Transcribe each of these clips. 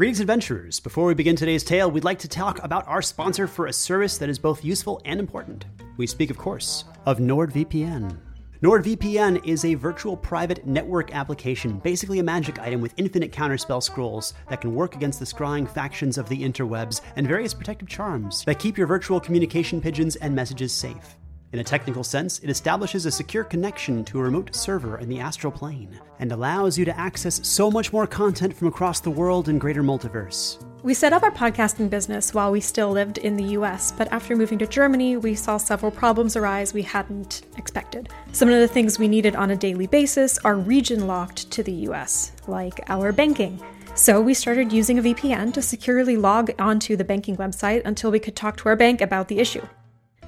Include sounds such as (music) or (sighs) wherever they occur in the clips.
Greetings, adventurers. Before we begin today's tale, we'd like to talk about our sponsor for a service that is both useful and important. We speak, of course, of NordVPN. NordVPN is a virtual private network application, basically a magic item with infinite counterspell scrolls that can work against the scrying factions of the interwebs and various protective charms that keep your virtual communication pigeons and messages safe. In a technical sense, it establishes a secure connection to a remote server in the astral plane and allows you to access so much more content from across the world and greater multiverse. We set up our podcasting business while we still lived in the US, but after moving to Germany, we saw several problems arise we hadn't expected. Some of the things we needed on a daily basis are region locked to the US, like our banking. So we started using a VPN to securely log onto the banking website until we could talk to our bank about the issue.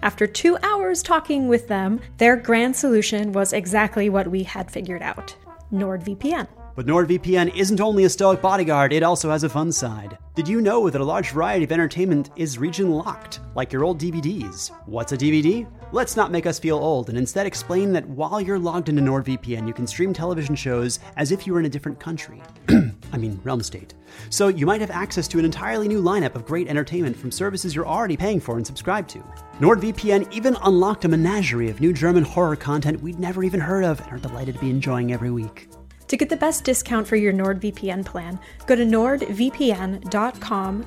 After two hours talking with them, their grand solution was exactly what we had figured out NordVPN. But NordVPN isn't only a stoic bodyguard, it also has a fun side. Did you know that a large variety of entertainment is region locked, like your old DVDs? What's a DVD? Let's not make us feel old and instead explain that while you're logged into NordVPN, you can stream television shows as if you were in a different country. (clears throat) I mean, realm state. So you might have access to an entirely new lineup of great entertainment from services you're already paying for and subscribed to. NordVPN even unlocked a menagerie of new German horror content we'd never even heard of and are delighted to be enjoying every week. To get the best discount for your NordVPN plan, go to nordvpn.com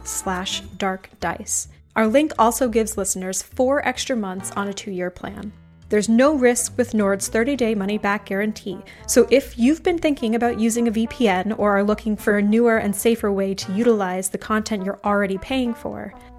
slash darkdice. Our link also gives listeners four extra months on a two-year plan. There's no risk with Nord's 30-day money-back guarantee, so if you've been thinking about using a VPN or are looking for a newer and safer way to utilize the content you're already paying for,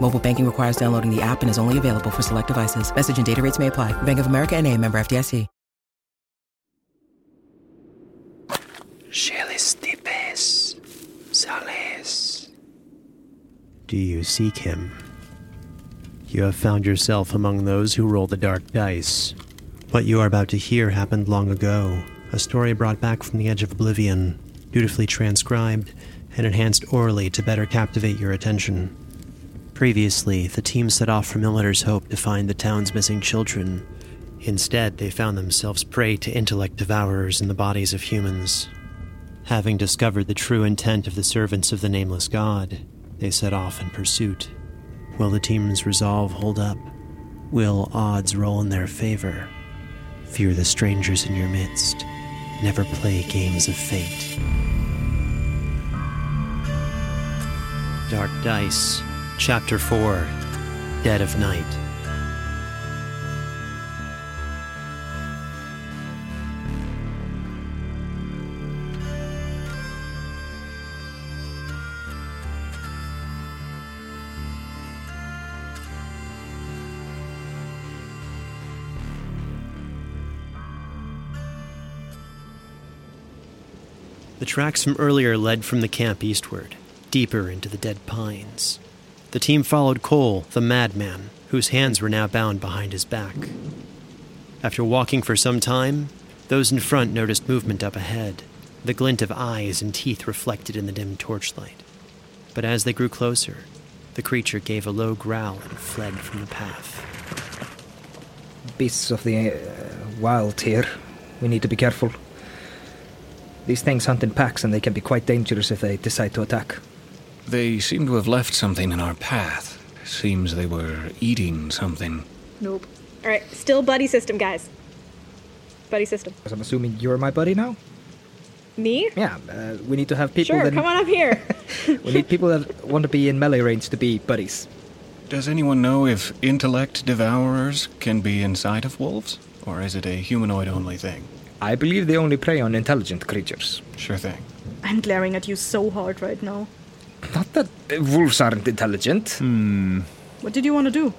Mobile banking requires downloading the app and is only available for select devices. Message and data rates may apply. Bank of America and a member FDIC. Sales. Do you seek him? You have found yourself among those who roll the dark dice. What you are about to hear happened long ago, a story brought back from the edge of oblivion, dutifully transcribed and enhanced orally to better captivate your attention. Previously, the team set off from Miller's Hope to find the town's missing children. Instead, they found themselves prey to intellect devourers in the bodies of humans. Having discovered the true intent of the servants of the Nameless God, they set off in pursuit. Will the team's resolve hold up? Will odds roll in their favor? Fear the strangers in your midst. Never play games of fate. Dark Dice, Chapter 4 Dead of Night. The tracks from earlier led from the camp eastward, deeper into the dead pines. The team followed Coal, the madman, whose hands were now bound behind his back. After walking for some time, those in front noticed movement up ahead, the glint of eyes and teeth reflected in the dim torchlight. But as they grew closer, the creature gave a low growl and fled from the path. Beasts of the uh, wild here. We need to be careful. These things hunt in packs and they can be quite dangerous if they decide to attack. They seem to have left something in our path. Seems they were eating something. Nope. All right, still buddy system, guys. Buddy system. I'm assuming you're my buddy now? Me? Yeah, uh, we need to have people Sure, that. come on up here. (laughs) we need people that want to be in melee range to be buddies. Does anyone know if intellect devourers can be inside of wolves? Or is it a humanoid only thing? I believe they only prey on intelligent creatures. Sure thing. I'm glaring at you so hard right now. Not that wolves aren't intelligent. Hmm. What did you want to do?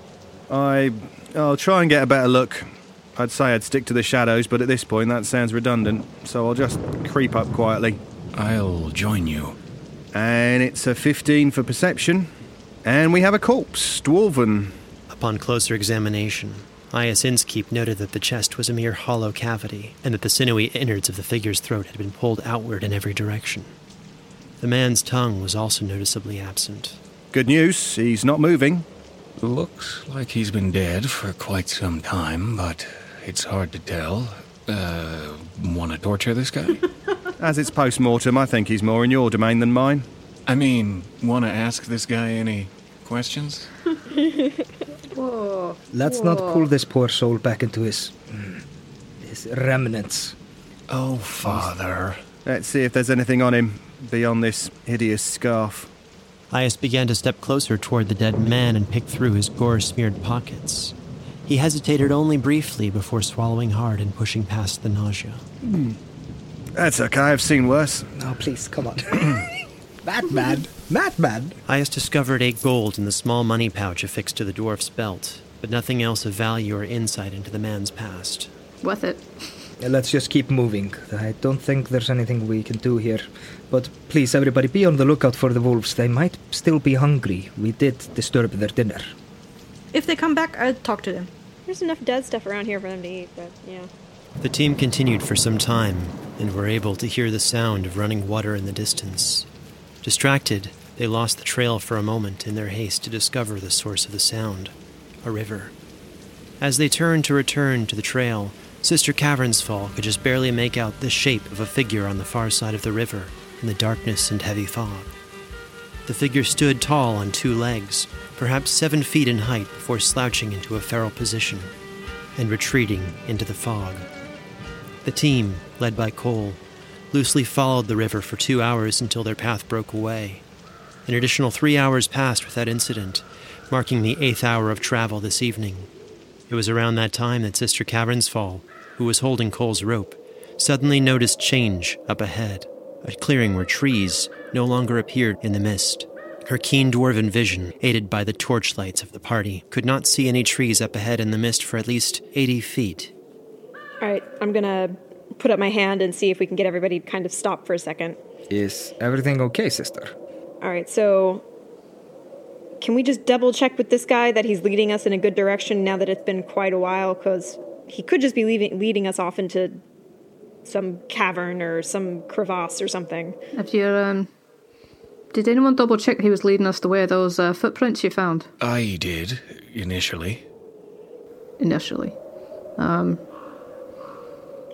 I. I'll try and get a better look. I'd say I'd stick to the shadows, but at this point that sounds redundant, so I'll just creep up quietly. I'll join you. And it's a 15 for perception. And we have a corpse, dwarven. Upon closer examination, Iaus Innskeep noted that the chest was a mere hollow cavity, and that the sinewy innards of the figure's throat had been pulled outward in every direction. The man's tongue was also noticeably absent. Good news, he's not moving. Looks like he's been dead for quite some time, but it's hard to tell. Uh, want to torture this guy? (laughs) As it's post mortem, I think he's more in your domain than mine. I mean, want to ask this guy any questions? (laughs) Let's not pull this poor soul back into his. his remnants. Oh, father. Let's see if there's anything on him beyond this hideous scarf. Iaus began to step closer toward the dead man and pick through his gore smeared pockets. He hesitated only briefly before swallowing hard and pushing past the nausea. Hmm. That's okay, I've seen worse. Oh, please, come on. (coughs) (coughs) Madman! Madman! Iaus discovered eight gold in the small money pouch affixed to the dwarf's belt, but nothing else of value or insight into the man's past. Worth it. Let's just keep moving. I don't think there's anything we can do here. But please, everybody, be on the lookout for the wolves. They might still be hungry. We did disturb their dinner. If they come back, I'll talk to them. There's enough dead stuff around here for them to eat, but yeah. The team continued for some time and were able to hear the sound of running water in the distance. Distracted, they lost the trail for a moment in their haste to discover the source of the sound a river. As they turned to return to the trail, Sister Cavernsfall could just barely make out the shape of a figure on the far side of the river in the darkness and heavy fog. The figure stood tall on two legs, perhaps seven feet in height, before slouching into a feral position and retreating into the fog. The team, led by Coal, loosely followed the river for two hours until their path broke away. An additional three hours passed without incident, marking the eighth hour of travel this evening. It was around that time that Sister Cavernsfall, who was holding Coal's rope, suddenly noticed change up ahead, a clearing where trees no longer appeared in the mist. Her keen dwarven vision, aided by the torchlights of the party, could not see any trees up ahead in the mist for at least 80 feet. All right, I'm gonna put up my hand and see if we can get everybody kind of stop for a second. Is everything okay, sister? All right, so can we just double check with this guy that he's leading us in a good direction now that it's been quite a while? Because he could just be leaving, leading us off into some cavern or some crevasse or something. If you're, um, did anyone double check he was leading us to where those uh, footprints you found I did, initially. initially?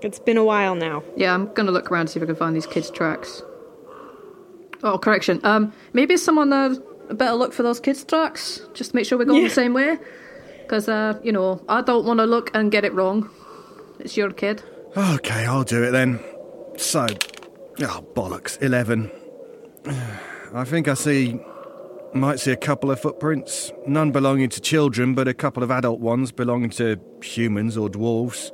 It's been a while now. Yeah, I'm gonna look around to see if I can find these kids' tracks. Oh, correction. Um, maybe someone uh, better look for those kids' tracks. Just to make sure we're going Yeah. the same way. Because, uh, you know, I don't want to look and get it wrong. It's your kid. Okay, I'll do it then. So, oh, bollocks, 11. (sighs) I think I see. Might see a couple of footprints. None belonging to children, but a couple of adult ones belonging to humans or dwarves.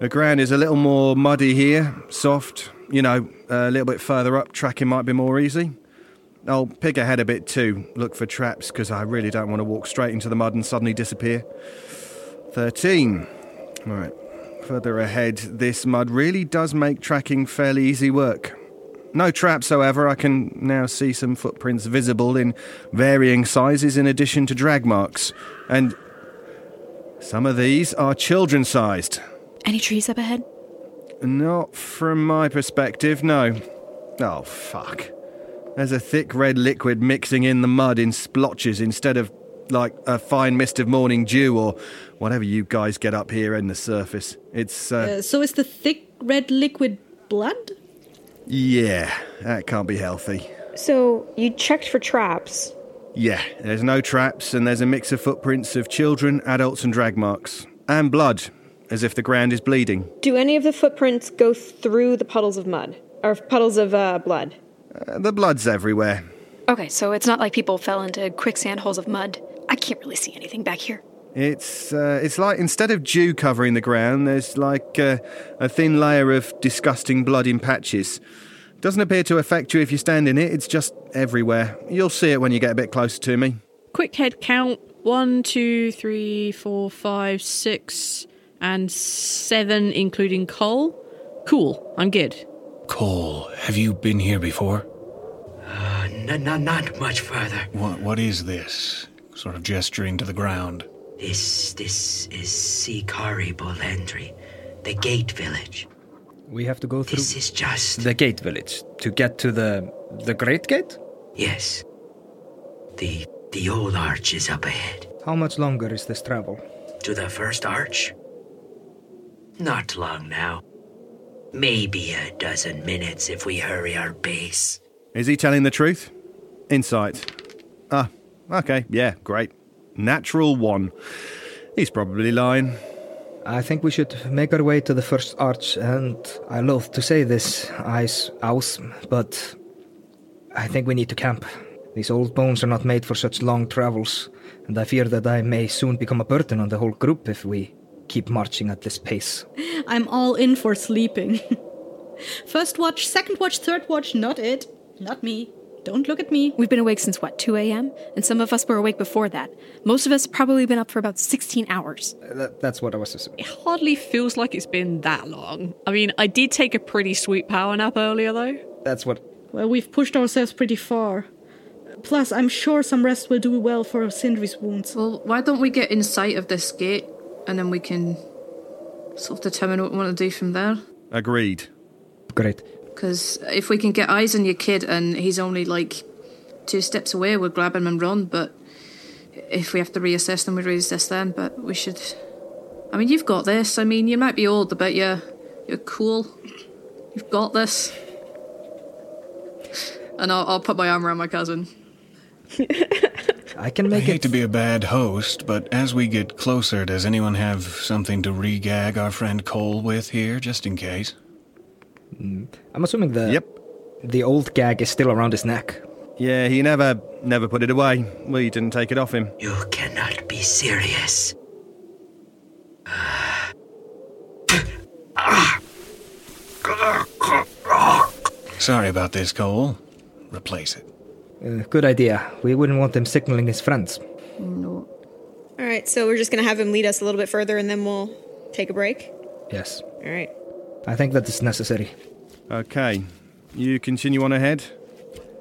The ground is a little more muddy here, soft. You know, a little bit further up, tracking might be more easy. I'll pick ahead a bit too, look for traps, because I really don't want to walk straight into the mud and suddenly disappear. 13. All right. Further ahead, this mud really does make tracking fairly easy work. No traps, however, I can now see some footprints visible in varying sizes in addition to drag marks. And some of these are children sized. Any trees up ahead? Not from my perspective, no. Oh, fuck. There's a thick red liquid mixing in the mud in splotches instead of like a fine mist of morning dew or whatever you guys get up here in the surface. It's, uh, Uh, so is the thick red liquid blood? yeah, that can't be healthy. So you checked for traps. Yeah, there's no traps, and there's a mix of footprints of children, adults, and drag marks. And blood, as if the ground is bleeding. Do any of the footprints go through the puddles of mud or puddles of uh, blood? Uh, the blood's everywhere. Okay, so it's not like people fell into quicksand holes of mud. I can't really see anything back here. It's uh, it's like instead of dew covering the ground, there's like uh, a thin layer of disgusting blood in patches. Doesn't appear to affect you if you stand in it. It's just everywhere. You'll see it when you get a bit closer to me. Quick head count one, two, three, four, five, six, and seven, including Coal. Cool, I'm good. Coal, have you been here before? Uh, n- n- not much further. What, what is this? Sort of gesturing to the ground. This this is Sikari Bolendri, the gate village. We have to go through This is just the gate village to get to the the Great Gate. yes. The the old arch is up ahead. How much longer is this travel? To the first arch? Not long now. Maybe a dozen minutes if we hurry our pace. Is he telling the truth? Insight. Ah, okay, yeah, great. Natural one. He's probably lying. I think we should make our way to the first arch, and I loathe to say this, Ice Aus, but I think we need to camp. These old bones are not made for such long travels, and I fear that I may soon become a burden on the whole group if we keep marching at this pace. (laughs) I'm all in for sleeping. (laughs) First watch, second watch, third watch, not it. Not me. Don't look at me. We've been awake since what, 2 a.m.? And some of us were awake before that. Most of us probably been up for about 16 hours. Uh, that, that's what I was assuming. It hardly feels like it's been that long. I mean, I did take a pretty sweet power nap earlier, though. That's what. Well, we've pushed ourselves pretty far. Plus, I'm sure some rest will do well for Sindri's wounds. Well, why don't we get in sight of this gate and then we can sort of determine what we want to do from there? Agreed. Great. Because if we can get eyes on your kid and he's only like two steps away, we'll grab him and run. But if we have to reassess, then we reassess then. But we should. I mean, you've got this. I mean, you might be old, but you're you're cool. You've got this. And I'll, I'll put my arm around my cousin. (laughs) I can make it. I hate it. to be a bad host, but as we get closer, does anyone have something to regag our friend Coal with here, just in case? Mm. I'm assuming the Yep. the old gag is still around his neck. Yeah, he never, never put it away. We didn't take it off him. You cannot be serious. Sorry about this, Coal. Replace it. Uh, good idea. We wouldn't want him signaling his friends. No. All right, so we're just going to have him lead us a little bit further and then we'll take a break. Yes. All right. I think that is necessary. Okay. You continue on ahead.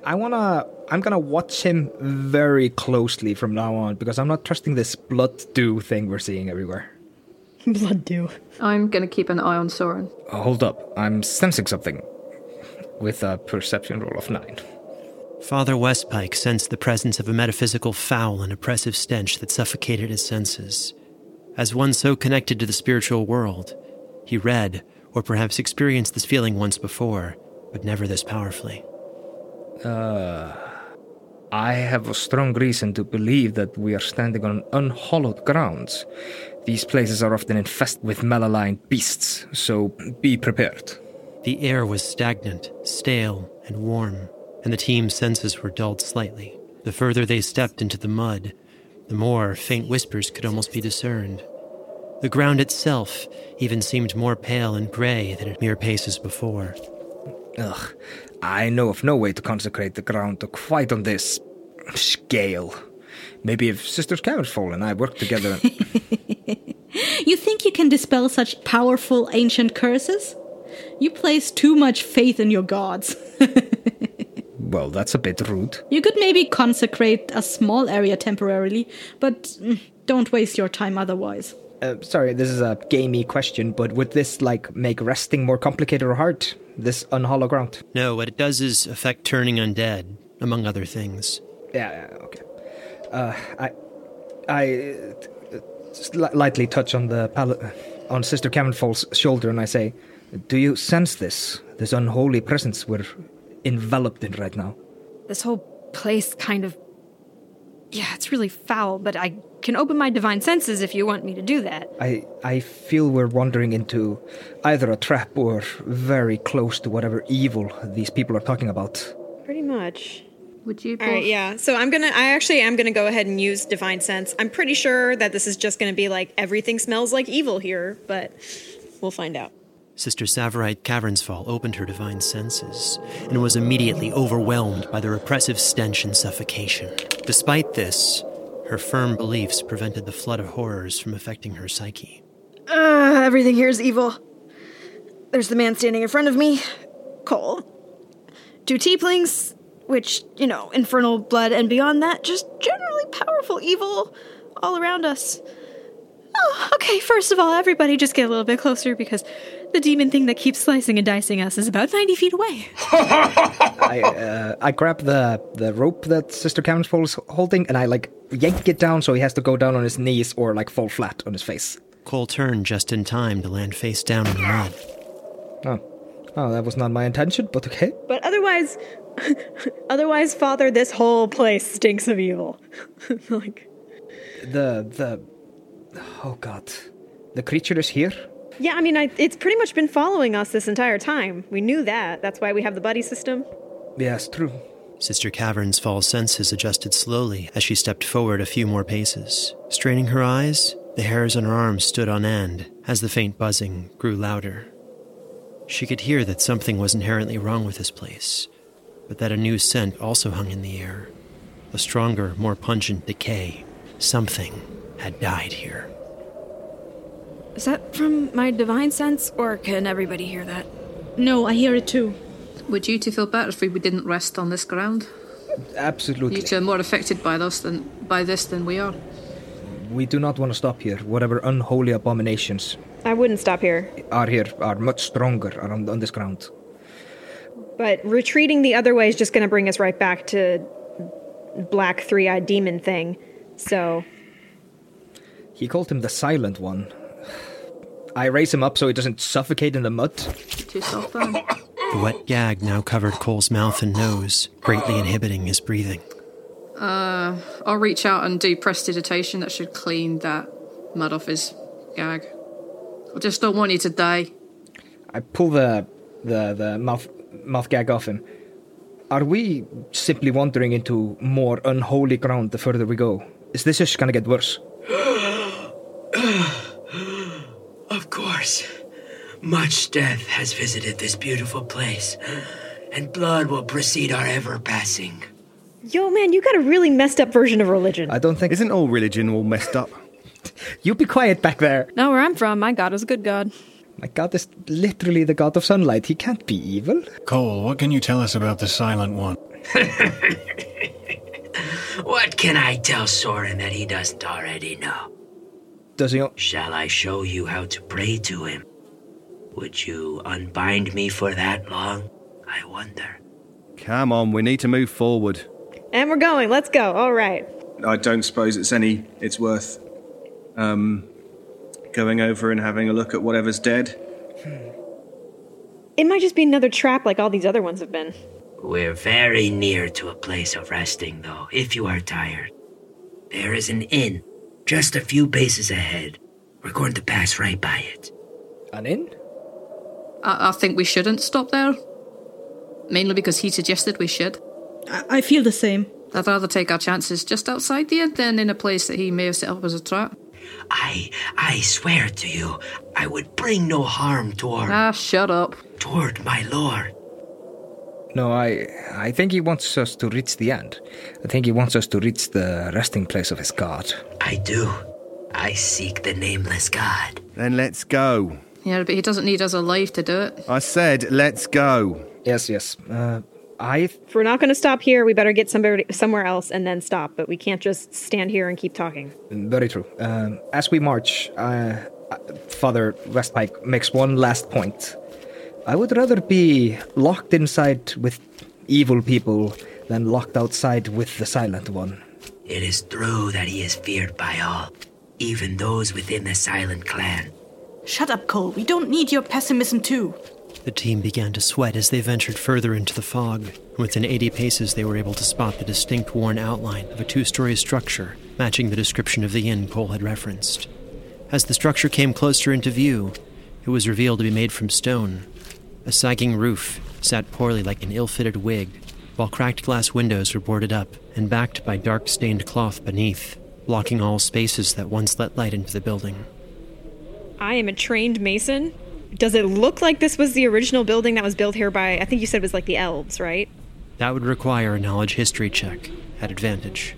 I wanna. I'm gonna watch him very closely from now on because I'm not trusting this blood dew thing we're seeing everywhere. (laughs) Blood dew. I'm going to keep an eye on Soren. Uh, hold up. I'm sensing something. With a perception roll of nine. Father Westpike sensed the presence of a metaphysical foul and oppressive stench that suffocated his senses. As one so connected to the spiritual world, he read, or perhaps experienced this feeling once before, but never this powerfully. Ah, I have a strong reason to believe that we are standing on unhallowed grounds. These places are often infested with malign beasts, so be prepared. The air was stagnant, stale, and warm, and the team's senses were dulled slightly. The further they stepped into the mud, the more faint whispers could almost be discerned. The ground itself even seemed more pale and gray than at mere paces before. Ugh, I know of no way to consecrate the ground to quite on this scale. Maybe if Sister Cavernsfall and I work together. (laughs) You think you can dispel such powerful ancient curses? You place too much faith in your gods. (laughs) well, that's a bit rude. You could maybe consecrate a small area temporarily, but mm, don't waste your time otherwise. Uh, sorry, this is a gamey question, but would this like make resting more complicated or hard? This unhollow ground? No, what it does is affect turning undead, among other things. Yeah, yeah okay. Uh, I, I uh, lightly touch on the pal- on Sister Cavernsfall's shoulder, and I say, "Do you sense this? This unholy presence we're enveloped in right now?" This whole place kind of. Yeah, it's really foul, but I can open my divine senses if you want me to do that. I I feel we're wandering into either a trap or very close to whatever evil these people are talking about. Pretty much. Would you both? All right, yeah. So I'm gonna. I actually am gonna go ahead and use divine sense. I'm pretty sure that this is just gonna be like everything smells like evil here, but we'll find out. Sister Tsavorite Cavernsfall opened her divine senses and was immediately overwhelmed by the repressive stench and suffocation. Despite this, her firm beliefs prevented the flood of horrors from affecting her psyche. Uh, everything here is evil. There's the man standing in front of me, Coal. Two tieflings, which, you know, infernal blood, and beyond that, just generally powerful evil all around us. Oh, okay, first of all, everybody just get a little bit closer because the demon thing that keeps slicing and dicing us is about 90 feet away. (laughs) I uh, I grab the the rope that Sister Cameron's is holding, and I like yank it down so he has to go down on his knees or like fall flat on his face. Coal turned just in time to land face down in the mud. Oh, oh, that was not my intention, but okay. But otherwise, (laughs) otherwise, Father, this whole place stinks of evil. (laughs) like, The the oh god, the creature is here. Yeah, I mean, I, it's pretty much been following us this entire time. We knew that. That's why we have the buddy system. Yes, true. Sister Cavernsfall's senses adjusted slowly as she stepped forward a few more paces. Straining her eyes, the hairs on her arms stood on end as the faint buzzing grew louder. She could hear that something was inherently wrong with this place, but that a new scent also hung in the air. A stronger, more pungent decay. Something had died here. Is that from my divine sense, or can everybody hear that? No, I hear it too. Would you two feel better if we didn't rest on this ground? Absolutely. You two are more affected by this than by this than we are. We do not want to stop here. Whatever unholy abominations I wouldn't stop here. are here are much stronger around on this ground. But retreating the other way is just going to bring us right back to black three-eyed demon thing. So He called him the Silent One. I raise him up so he doesn't suffocate in the mud. Too soft then. The wet gag now covered Coal's mouth and nose, greatly inhibiting his breathing. Uh, I'll reach out and do prestidigitation. That should clean that mud off his gag. I just don't want you to die. I pull the the the mouth mouth gag off him. Are we simply wandering into more unholy ground the further we go? Is this just gonna get worse? Of course. Much death has visited this beautiful place, and blood will precede our ever passing. Yo, man, you got a really messed up version of religion. I don't think. Isn't all religion all messed up? (laughs) You be quiet back there. No, where I'm from, my god is a good god. My god is literally the god of sunlight. He can't be evil. Coal, what can you tell us about the Silent One? (laughs) What can I tell Soren that he doesn't already know? Does he? Shall I show you how to pray to him? Would you unbind me for that long? I wonder. Come on, we need to move forward. And we're going. Let's go. All right. I don't suppose it's any. It's worth um, going over and having a look at whatever's dead. It might just be another trap like all these other ones have been. We're very near to a place of resting, though, if you are tired. There is an inn just a few paces ahead. We're going to pass right by it. An inn? I, I think we shouldn't stop there. Mainly because he suggested we should. I, I feel the same. I'd rather take our chances just outside the inn than in a place that he may have set up as a trap. I I swear to you, I would bring no harm toward Ah, shut up. toward my lord. No, I I think he wants us to reach the end. I think he wants us to reach the resting place of his god. I do. I seek the nameless god. Then let's go. Yeah, but he doesn't need us alive to do it. I said, let's go. Yes, yes. Uh, I If we're not going to stop here, we better get somebody somewhere else and then stop. But we can't just stand here and keep talking. very true. Um, as we march, uh, uh, Father Westpike makes one last point. I would rather be locked inside with evil people than locked outside with the Silent One. It is true that he is feared by all, even those within the Silent Clan. Shut up, Coal. We don't need your pessimism too. The team began to sweat as they ventured further into the fog. Within 80 paces, they were able to spot the distinct worn outline of a two story structure, matching the description of the inn Coal had referenced. As the structure came closer into view, it was revealed to be made from stone. A sagging roof sat poorly like an ill fitted wig, while cracked glass windows were boarded up and backed by dark stained cloth beneath, blocking all spaces that once let light into the building. I am a trained mason. Does it look like this was the original building that was built here by, I think you said it was like the elves, right? That would require a knowledge history check at advantage.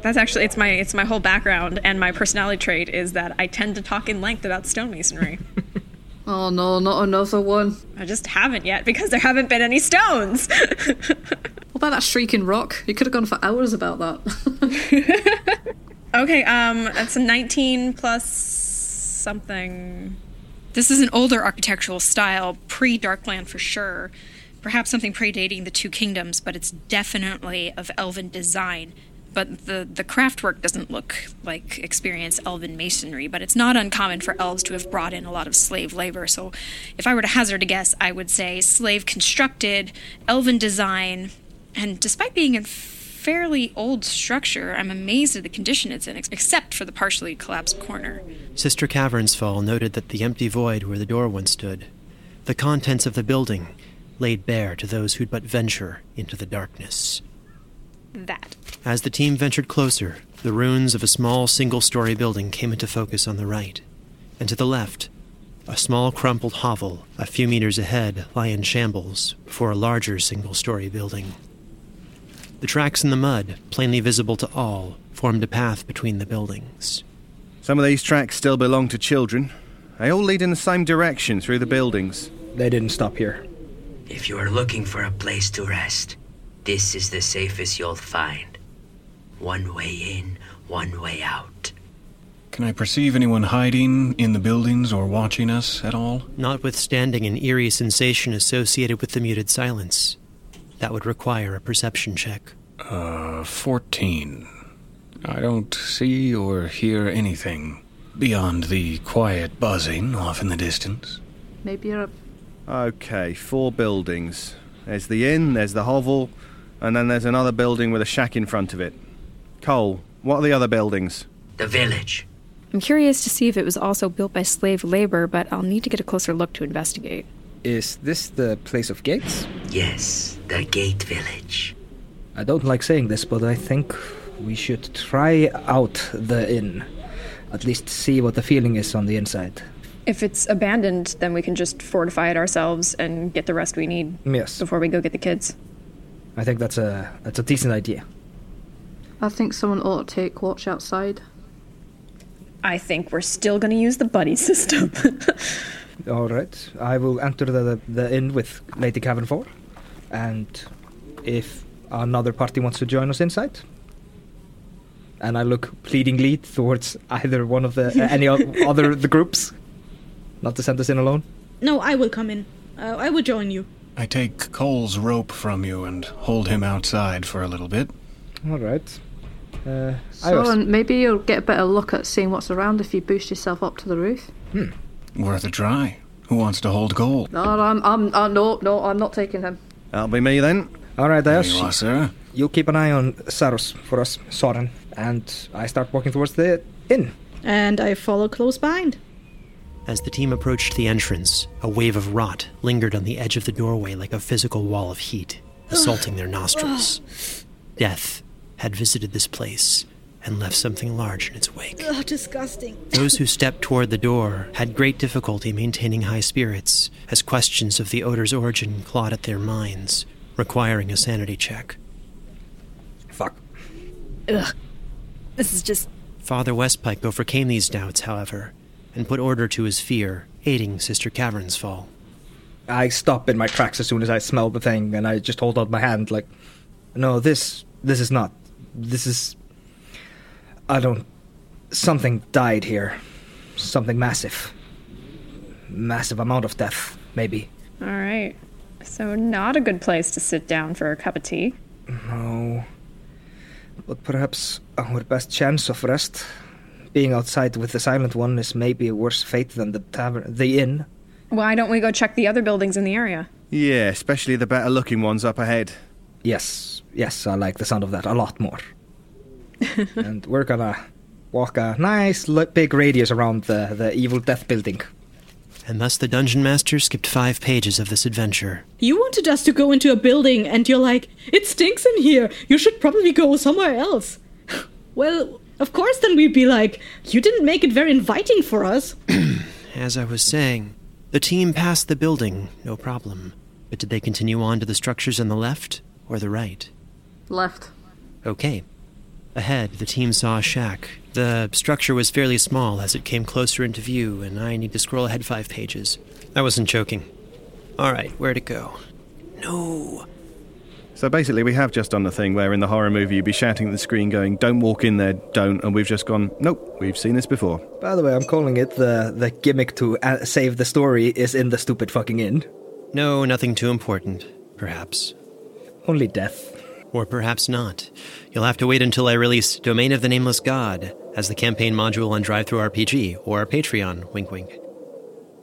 That's actually it's my it's my whole background and my personality trait is that I tend to talk in length about stonemasonry. (laughs) Oh no, not another one. I just haven't yet because there haven't been any stones. (laughs) What about that shrieking rock? You could have gone for hours about that. (laughs) Okay, um, that's a 19 plus something. This is an older architectural style, pre Darkland for sure. Perhaps something predating the Two Kingdoms, but it's definitely of elven design. But the, the craftwork doesn't look like experienced elven masonry, but it's not uncommon for elves to have brought in a lot of slave labor. So if I were to hazard a guess, I would say slave constructed, elven design, and despite being in fairly old structure. I'm amazed at the condition it's in, except for the partially collapsed corner. Sister Cavernsfall noted that the empty void where the door once stood, the contents of the building, laid bare to those who'd but venture into the darkness. That. As the team ventured closer, the ruins of a small single story building came into focus on the right, and to the left, a small crumpled hovel a few meters ahead lay in shambles before a larger single story building. The tracks in the mud, plainly visible to all, formed a path between the buildings. Some of these tracks still belong to children. They all lead in the same direction through the buildings. They didn't stop here. If you are looking for a place to rest, this is the safest you'll find. One way in, one way out. Can I perceive anyone hiding in the buildings or watching us at all? Notwithstanding an eerie sensation associated with the muted silence, that would require a perception check. Uh, 14. I don't see or hear anything beyond the quiet buzzing off in the distance. Maybe you're a. Okay, four buildings. There's the inn, there's the hovel, and then there's another building with a shack in front of it. Coal, what are the other buildings? The village. I'm curious to see if it was also built by slave labor, but I'll need to get a closer look to investigate. Is this the place of gates? Yes, the Gate Village. I don't like saying this, but I think we should try out the inn. At least see what the feeling is on the inside. If it's abandoned, then we can just fortify it ourselves and get the rest we need Yes. before we go get the kids. I think that's a that's a decent idea. I think someone ought to take watch outside. I think we're still going to use the buddy system. (laughs) All right, I will enter the the inn with Lady Cavern Four, and if another party wants to join us inside, and I look pleadingly towards either one of the uh, (laughs) any o- other the groups, not to send us in alone. No, I will come in. Uh, I will join you. I take Coal's rope from you and hold him outside for a little bit. All right. Uh, So, was- maybe you'll get a better look at seeing what's around if you boost yourself up to the roof. Hmm. Worth a try. Who wants to hold Coal? No, I'm, I'm, uh, no, no, I'm not taking him. That'll be me then. All right, There Iaus. you are, sir. You keep an eye on Saros for us, Soren, and I start walking towards the inn. And I follow close behind. As the team approached the entrance, a wave of rot lingered on the edge of the doorway like a physical wall of heat, assaulting their nostrils. (sighs) Death had visited this place and left something large in its wake. Ugh, disgusting. Those who stepped toward the door had great difficulty maintaining high spirits as questions of the odor's origin clawed at their minds, requiring a sanity check. Fuck. Ugh. This is just. Father Westpike overcame these doubts, however, and put order to his fear, aiding Sister Cavernsfall. I stop in my tracks as soon as I smell the thing, and I just hold out my hand like, no, this, this is not. This is. I don't. Something died here. Something massive. Massive amount of death, maybe. All right. So, not a good place to sit down for a cup of tea. No. But perhaps our best chance of rest, being outside with the Silent One, is maybe a worse fate than the tavern, the inn. Why don't we go check the other buildings in the area? Yeah, especially the better looking ones up ahead. Yes, yes, I like the sound of that a lot more. (laughs) and we're gonna walk a nice li- big radius around the, the evil death building. And thus the dungeon master skipped five pages of this adventure. You wanted us to go into a building, and you're like, it stinks in here. You should probably go somewhere else. (laughs) well, of course, then we'd be like, you didn't make it very inviting for us. (clears throat) As I was saying, the team passed the building, no problem. But did they continue on to the structures on the left or the right? Left. Okay. Ahead, the team saw a shack. The structure was fairly small as it came closer into view, and I need to scroll ahead five pages. I wasn't joking. All right, where'd it go? No. So basically, we have just done the thing where in the horror movie you'd be shouting at the screen, going, "Don't walk in there, don't," and we've just gone, "Nope, we've seen this before." By the way, I'm calling it the the gimmick to uh, save the story is in the stupid fucking inn. No, nothing too important, perhaps. Only death. Or perhaps not. You'll have to wait until I release Domain of the Nameless God as the campaign module on DriveThru RPG or Patreon, wink wink.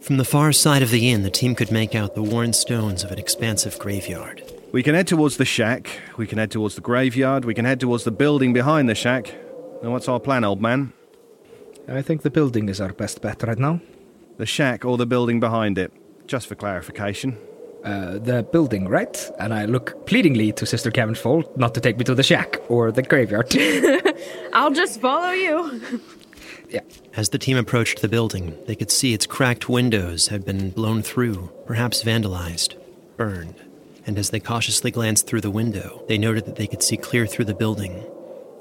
From the far side of the inn, the team could make out the worn stones of an expansive graveyard. We can head towards the shack. We can head towards the graveyard. We can head towards the building behind the shack. Now, what's our plan, old man? I think the building is our best bet right now. The shack or the building behind it? Just for clarification. Uh, the building, right? And I look pleadingly to Sister Cavernsfall not to take me to the shack or the graveyard. (laughs) (laughs) I'll just follow you. (laughs) yeah. As the team approached the building, they could see its cracked windows had been blown through, perhaps vandalized, burned. And as they cautiously glanced through the window, they noted that they could see clear through the building,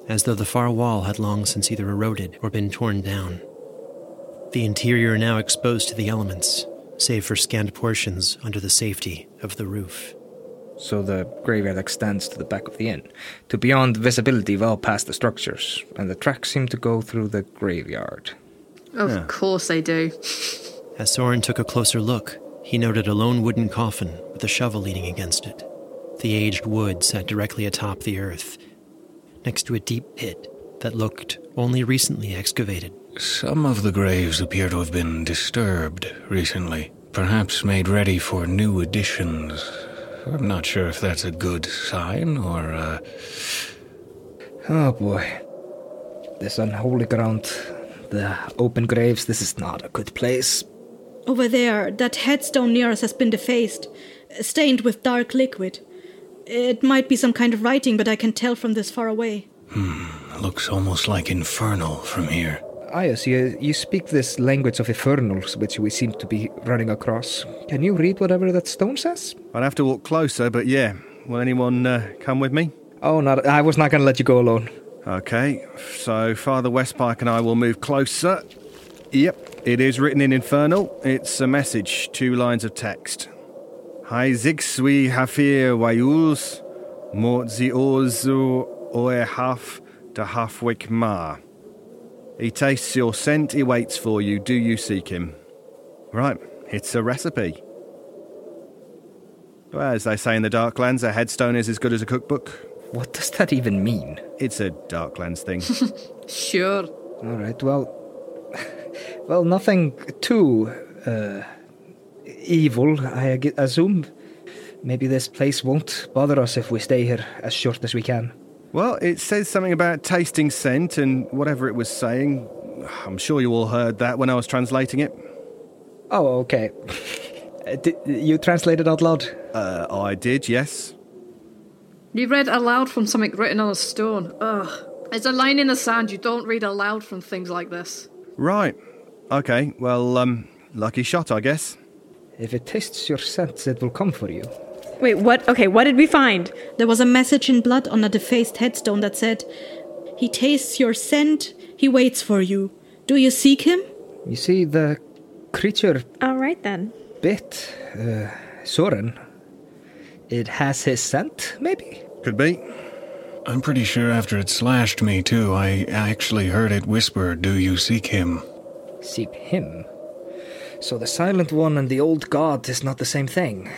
as though the far wall had long since either eroded or been torn down. The interior now exposed to the elements, save for scanned portions under the safety of the roof. So the graveyard extends to the back of the inn, to beyond visibility well past the structures, and the tracks seem to go through the graveyard. Of Yeah. course they do. As Soren took a closer look, he noted a lone wooden coffin with a shovel leaning against it. The aged wood sat directly atop the earth, next to a deep pit that looked only recently excavated. Some of the graves appear to have been disturbed recently, perhaps made ready for new additions. I'm not sure if that's a good sign or uh, Oh boy. This unholy ground, the open graves, this is not a good place. Over there, that headstone near us has been defaced, stained with dark liquid. It might be some kind of writing, but I can tell from this far away. Hmm, looks almost like infernal from here. Iaus, you, you speak this language of infernals, which we seem to be running across. Can you read whatever that stone says? I'd have to walk closer, but yeah. Will anyone uh, come with me? Oh, not, I was not going to let you go alone. Okay, so Father Westpike and I will move closer. Yep, it is written in Infernal. It's a message, two lines of text. Hai zixwi hafir wayuls, mortzi orzu oe haf da hafwik ma. He tastes your scent, he waits for you. Do you seek him? Right, it's a recipe. Well, as they say in the Darklands, a headstone is as good as a cookbook. What does that even mean? It's a Darklands thing. (laughs) Sure. All right, well. (laughs) Well, nothing too uh, evil, I ag- assume. Maybe this place won't bother us if we stay here as short as we can. Well, it says something about tasting scent and whatever it was saying. I'm sure you all heard that when I was translating it. Oh, okay. Uh, Did you translated out loud? Uh, I did, yes. You read aloud from something written on a stone. Ugh. It's a line in the sand. You don't read aloud from things like this. Right. Okay, well, um, lucky shot, I guess. If it tastes your scent, it will come for you. Wait, what? Okay, what did we find? There was a message in blood on a defaced headstone that said, He tastes your scent, he waits for you. Do you seek him? You see, the creature All right then. bit uh, Soren. It has his scent, maybe? Could be. I'm pretty sure after it slashed me, too, I actually heard it whisper, Do you seek him? Seek him. So the silent one and the old god is not the same thing.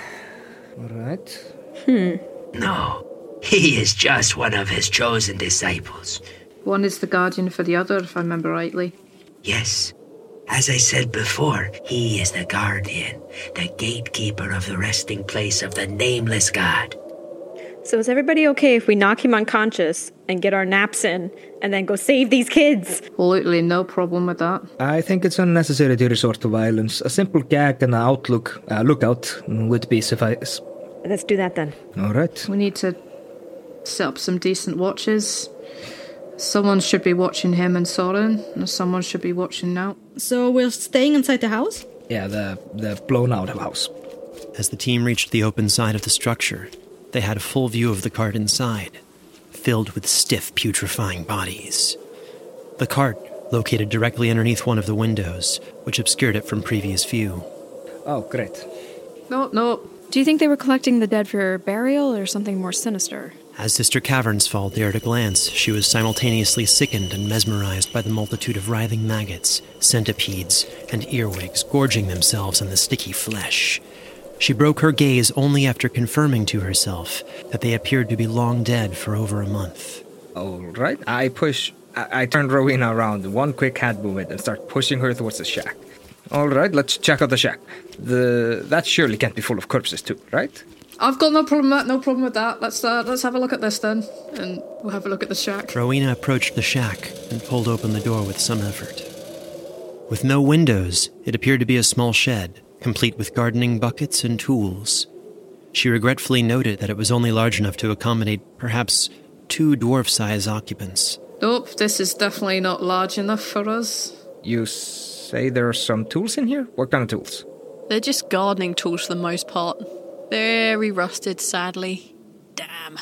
All right. Hmm. No, he is just one of his chosen disciples. One is the guardian for the other, if I remember rightly. Yes. As I said before, he is the guardian, the gatekeeper of the resting place of the nameless god. So is everybody okay if we knock him unconscious and get our naps in and then go save these kids? Literally no problem with that. I think it's unnecessary to resort to violence. A simple gag and an outlook, uh, lookout would be suffice. Let's do that then. All right. We need to set up some decent watches. Someone should be watching him and Soren, and someone should be watching now. So we're staying inside the house? Yeah, the the blown out house. As the team reached the open side of the structure, they had a full view of the cart inside, filled with stiff, putrefying bodies. The cart, located directly underneath one of the windows, which obscured it from previous view. Oh, great. No, no, Do you think they were collecting the dead for burial or something more sinister? As Sister Cavernsfall dared a glance, she was simultaneously sickened and mesmerized by the multitude of writhing maggots, centipedes, and earwigs gorging themselves on the sticky flesh. She broke her gaze only after confirming to herself that they appeared to be long dead for over a month. All right. I push. I, I turn Rowena around, one quick hand movement, and start pushing her towards the shack. All right, let's check out the shack. The that surely can't be full of corpses too, right? I've got no problem with that. No problem with that. Let's uh, let's have a look at this then, and we'll have a look at the shack. Rowena approached the shack and pulled open the door with some effort. With no windows, it appeared to be a small shed, complete with gardening buckets and tools. She regretfully noted that it was only large enough to accommodate perhaps two dwarf sized occupants. Nope, this is definitely not large enough for us. You say there are some tools in here? What kind of tools? They're just gardening tools for the most part. Very rusted, sadly. Damn.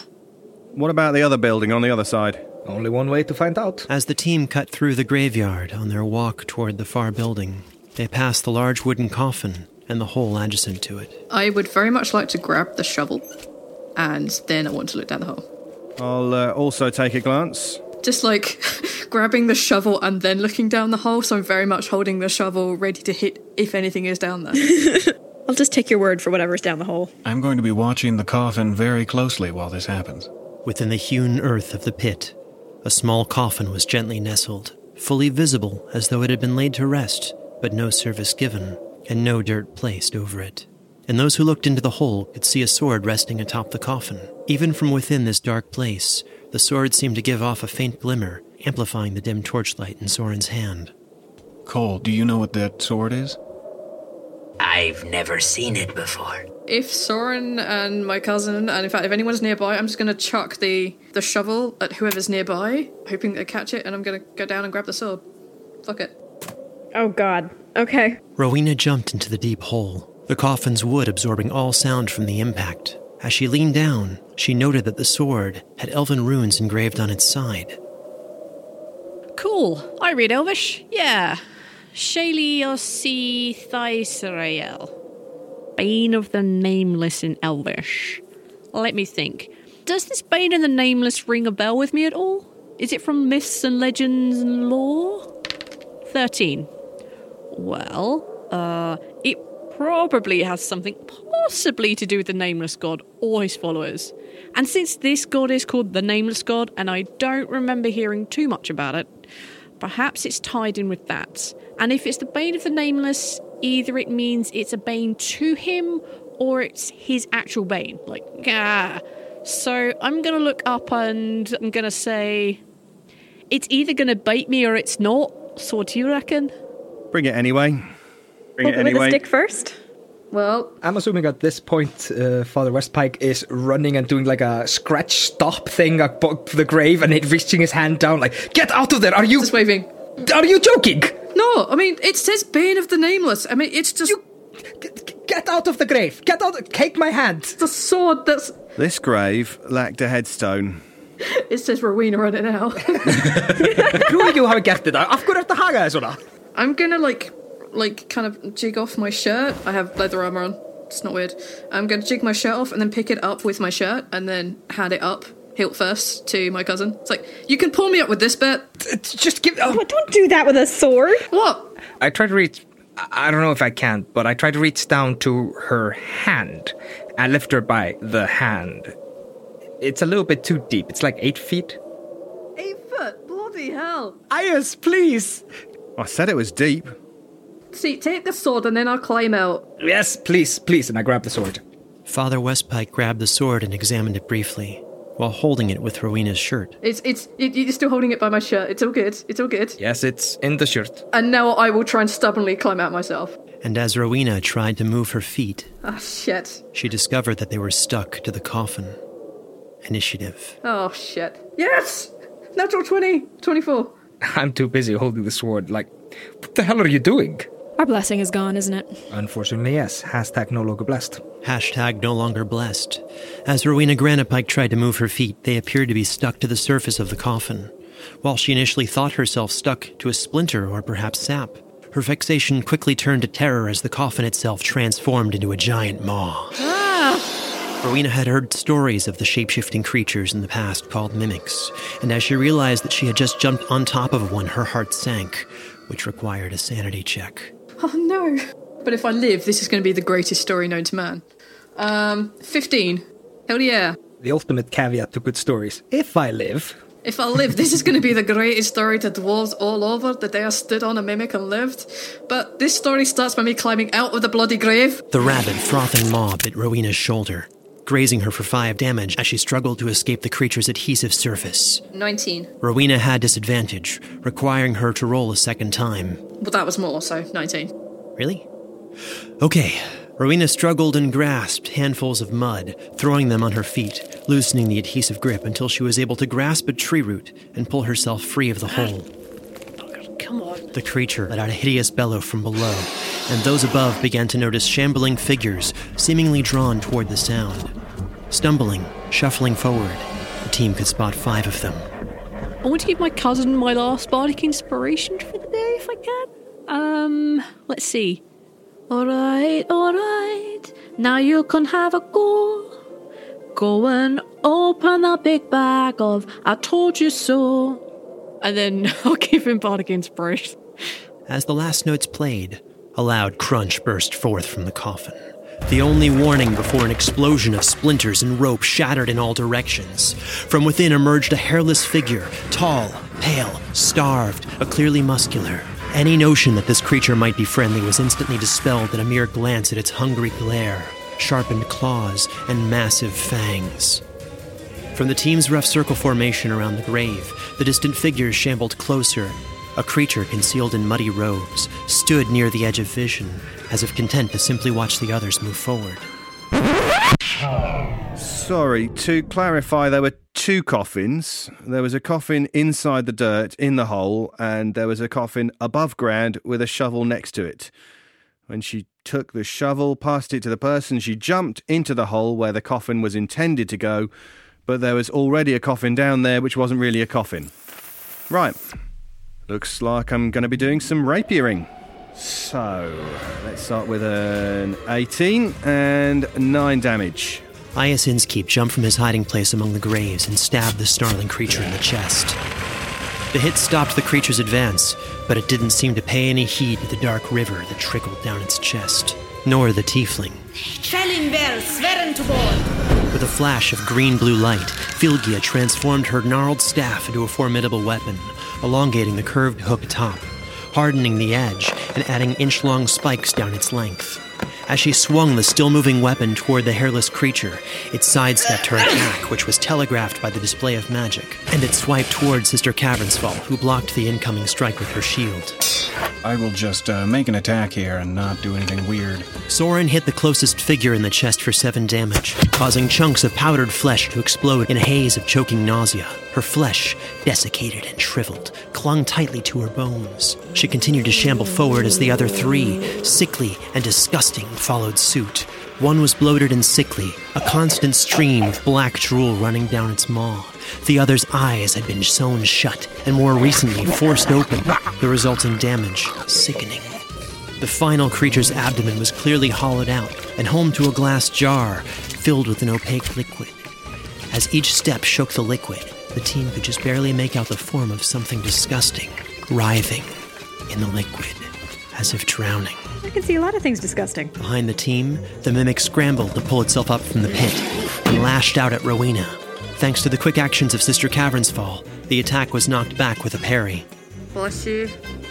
What about the other building on the other side? Only one way to find out. As the team cut through the graveyard on their walk toward the far building, they passed the large wooden coffin and the hole adjacent to it. I would very much like to grab the shovel, and then I want to look down the hole. I'll uh, also take a glance. Just like (laughs) grabbing the shovel and then looking down the hole, so I'm very much holding the shovel ready to hit if anything is down there. (laughs) I'll just take your word for whatever's down the hole. I'm going to be watching the coffin very closely while this happens. Within the hewn earth of the pit, a small coffin was gently nestled, fully visible as though it had been laid to rest, but no service given, and no dirt placed over it. And those who looked into the hole could see a sword resting atop the coffin. Even from within this dark place, the sword seemed to give off a faint glimmer, amplifying the dim torchlight in Soren's hand. Coal, do you know what that sword is? I've never seen it before. if Soren and my cousin, and in fact, if anyone's nearby, I'm just going to chuck the, the shovel at whoever's nearby, hoping they catch it, and I'm going to go down and grab the sword. Fuck it. Oh god. Okay. Rowena jumped into the deep hole, the coffin's wood absorbing all sound from the impact. As she leaned down, she noted that the sword had elven runes engraved on its side. Cool. I read Elvish. Yeah. Shayli Ossi Thaisrael. Bane of the Nameless in Elvish. Let me think. Does this Bane of the Nameless ring a bell with me at all? Is it from myths and legends and lore? 13. Well, uh, it probably has something possibly to do with the Nameless God or his followers. And since this god is called the Nameless God, and I don't remember hearing too much about it, perhaps it's tied in with that. And if it's the Bane of the Nameless, either it means it's a Bane to him or it's his actual Bane. Like, ah. So I'm gonna look up and I'm gonna say it's either gonna bite me or it's not. So what do you reckon? Bring it anyway. Bring Poke it it with a anyway. stick first. Well, I'm assuming at this point, uh, Father Westpike is running and doing like a scratch stop thing above the grave and it reaching his hand down, like, get out of there! Are you just waving. Are you joking? No, I mean, it says Bane of the Nameless. I mean, it's just. you, Get out of the grave! Get out! Take my hand! The sword that's. This grave lacked a headstone. It says Rowena on it now. Tror du har gett det där? Varför går det här sådär? I'm gonna like, like, kind of jig off my shirt. I have leather armor on. It's not weird. I'm gonna jig my shirt off and then pick it up with my shirt and then hand it up, hilt first, to my cousin. It's like, you can pull me up with this bit. Just give. Oh. Don't do that with a sword. What? I try to reach. I I don't know if I can, but I try to reach down to her hand and lift her by the hand. It's a little bit too deep. It's like eight feet. Eight foot? Bloody hell. Ayers, please. I said it was deep. See, take the sword and then I'll climb out. Yes, please, please. And I grab the sword. Father Westpike grabbed the sword and examined it briefly, while holding it with Rowena's shirt. It's, it's, it, you're still holding it by my shirt. It's all good. It's all good. Yes, it's in the shirt. And now I will try and stubbornly climb out myself. And as Rowena tried to move her feet, Ah, shit. she discovered that they were stuck to the coffin. Initiative. Oh, shit. Yes! Natural 20. 24. (laughs) I'm too busy holding the sword. Like, what the hell are you doing? Our blessing is gone, isn't it? Unfortunately, yes. Hashtag no longer blessed. Hashtag no longer blessed. As Rowena Granitepike tried to move her feet, they appeared to be stuck to the surface of the coffin. While she initially thought herself stuck to a splinter or perhaps sap, her vexation quickly turned to terror as the coffin itself transformed into a giant maw. (gasps) (gasps) (gasps) Rowena had heard stories of the shapeshifting creatures in the past called mimics, and as she realized that she had just jumped on top of one, her heart sank, which required a sanity check. (laughs) Oh no. But if I live, this is going to be the greatest story known to man. Um, 15. Hell yeah. The ultimate caveat to good stories. If I live. If I live, this is going to be the greatest story to dwarves all over that they have stood on a mimic and lived. But this story starts by me climbing out of the bloody grave. The rabid, frothing maw bit Rowena's shoulder, grazing her for five damage as she struggled to escape the creature's adhesive surface. 19. Rowena had disadvantage, requiring her to roll a second time. Well, that was more, so 19. Really? Okay. Rowena struggled and grasped handfuls of mud, throwing them on her feet, loosening the adhesive grip until she was able to grasp a tree root and pull herself free of the (gasps) hole. Come on. The creature let out a hideous bellow from below, and those above began to notice shambling figures seemingly drawn toward the sound. Stumbling, shuffling forward, the team could spot five of them. I want to give my cousin my last bardic inspiration for the day if I can. Um, let's see. Alright, alright. Now you can have a go. Go and open that big bag of I told you so. And then (laughs) I'll give him bardic inspiration. As the last notes played, a loud crunch burst forth from the coffin. The only warning before an explosion of splinters and rope shattered in all directions. From within emerged a hairless figure, tall, pale, starved, but clearly muscular. Any notion that this creature might be friendly was instantly dispelled at a mere glance at its hungry glare, sharpened claws, and massive fangs. From the team's rough circle formation around the grave, the distant figures shambled closer. A creature concealed in muddy robes stood near the edge of vision, as if content to simply watch the others move forward. Sorry, to clarify, there were two coffins. There was a coffin inside the dirt in the hole, and there was a coffin above ground with a shovel next to it. When she took the shovel, passed it to the person, she jumped into the hole where the coffin was intended to go, but there was already a coffin down there which wasn't really a coffin. Right. Looks like I'm going to be doing some rapiering. So, let's start with an 18 and 9 damage. Iaus Innskeep jumped from his hiding place among the graves and stabbed the snarling creature in the chest. The hit stopped the creature's advance, but it didn't seem to pay any heed to the dark river that trickled down its chest, nor the tiefling. With a flash of green blue light, Flygia transformed her gnarled staff into a formidable weapon, elongating the curved hook top, hardening the edge, and adding inch long spikes down its length. As she swung the still moving weapon toward the hairless creature, it sidestepped her attack, which was telegraphed by the display of magic, and it swiped toward Sister Cavernsfall, who blocked the incoming strike with her shield. I will just uh, make an attack here and not do anything weird. Soren hit the closest figure in the chest for seven damage, causing chunks of powdered flesh to explode in a haze of choking nausea. Her flesh, desiccated and shriveled, clung tightly to her bones. She continued to shamble forward as the other three, sickly and disgusting, followed suit. One was bloated and sickly, a constant stream of black drool running down its maw. The other's eyes had been sewn shut and more recently forced open, the resulting damage sickening. The final creature's abdomen was clearly hollowed out and home to a glass jar filled with an opaque liquid. As each step shook the liquid, the team could just barely make out the form of something disgusting, writhing in the liquid, as if drowning. I can see a lot of things disgusting. Behind the team, the mimic scrambled to pull itself up from the pit and lashed out at Rowena. Thanks to the quick actions of Sister Cavernsfall, the attack was knocked back with a parry. Bless you.